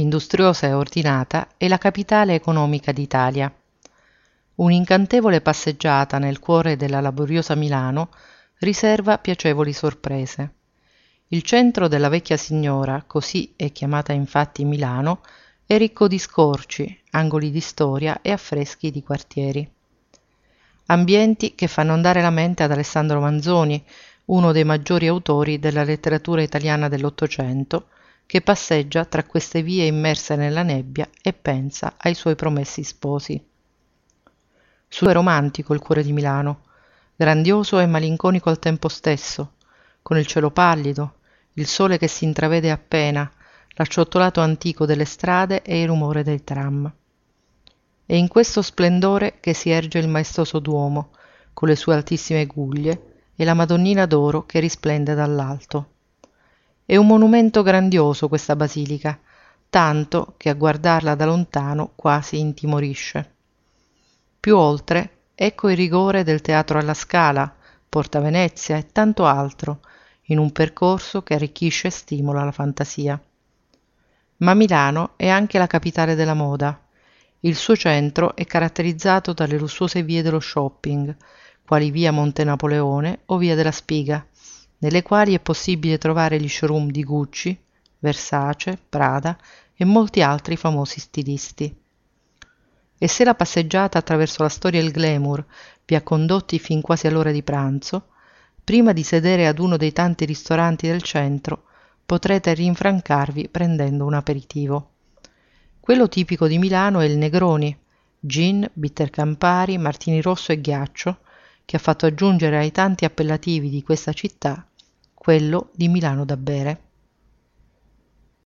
industriosa e ordinata, è la capitale economica d'Italia. Un'incantevole passeggiata nel cuore della laboriosa Milano riserva piacevoli sorprese. Il centro della vecchia signora, così è chiamata infatti Milano, è ricco di scorci, angoli di storia e affreschi di quartieri. Ambienti che fanno andare la mente ad Alessandro Manzoni, uno dei maggiori autori della letteratura italiana dell'Ottocento, che passeggia tra queste vie immerse nella nebbia e pensa ai suoi promessi sposi. Su è romantico il cuore di Milano, grandioso e malinconico al tempo stesso, con il cielo pallido, il sole che si intravede appena, l'acciottolato antico delle strade e il rumore dei tram. È in questo splendore che si erge il maestoso Duomo, con le sue altissime guglie, e la Madonnina d'oro che risplende dall'alto. È un monumento grandioso questa basilica, tanto che a guardarla da lontano quasi intimorisce. Più oltre, ecco il rigore del teatro alla Scala, Porta Venezia e tanto altro, in un percorso che arricchisce e stimola la fantasia. Ma Milano è anche la capitale della moda. Il suo centro è caratterizzato dalle lussuose vie dello shopping, quali via Monte Napoleone o via della Spiga, nelle quali è possibile trovare gli showroom di Gucci, Versace, Prada e molti altri famosi stilisti. E se la passeggiata attraverso la storia e il glamour vi ha condotti fin quasi all'ora di pranzo, prima di sedere ad uno dei tanti ristoranti del centro, potrete rinfrancarvi prendendo un aperitivo. Quello tipico di Milano è il Negroni, gin, bitter Campari, martini rosso e ghiaccio, che ha fatto aggiungere ai tanti appellativi di questa città quello di Milano da bere.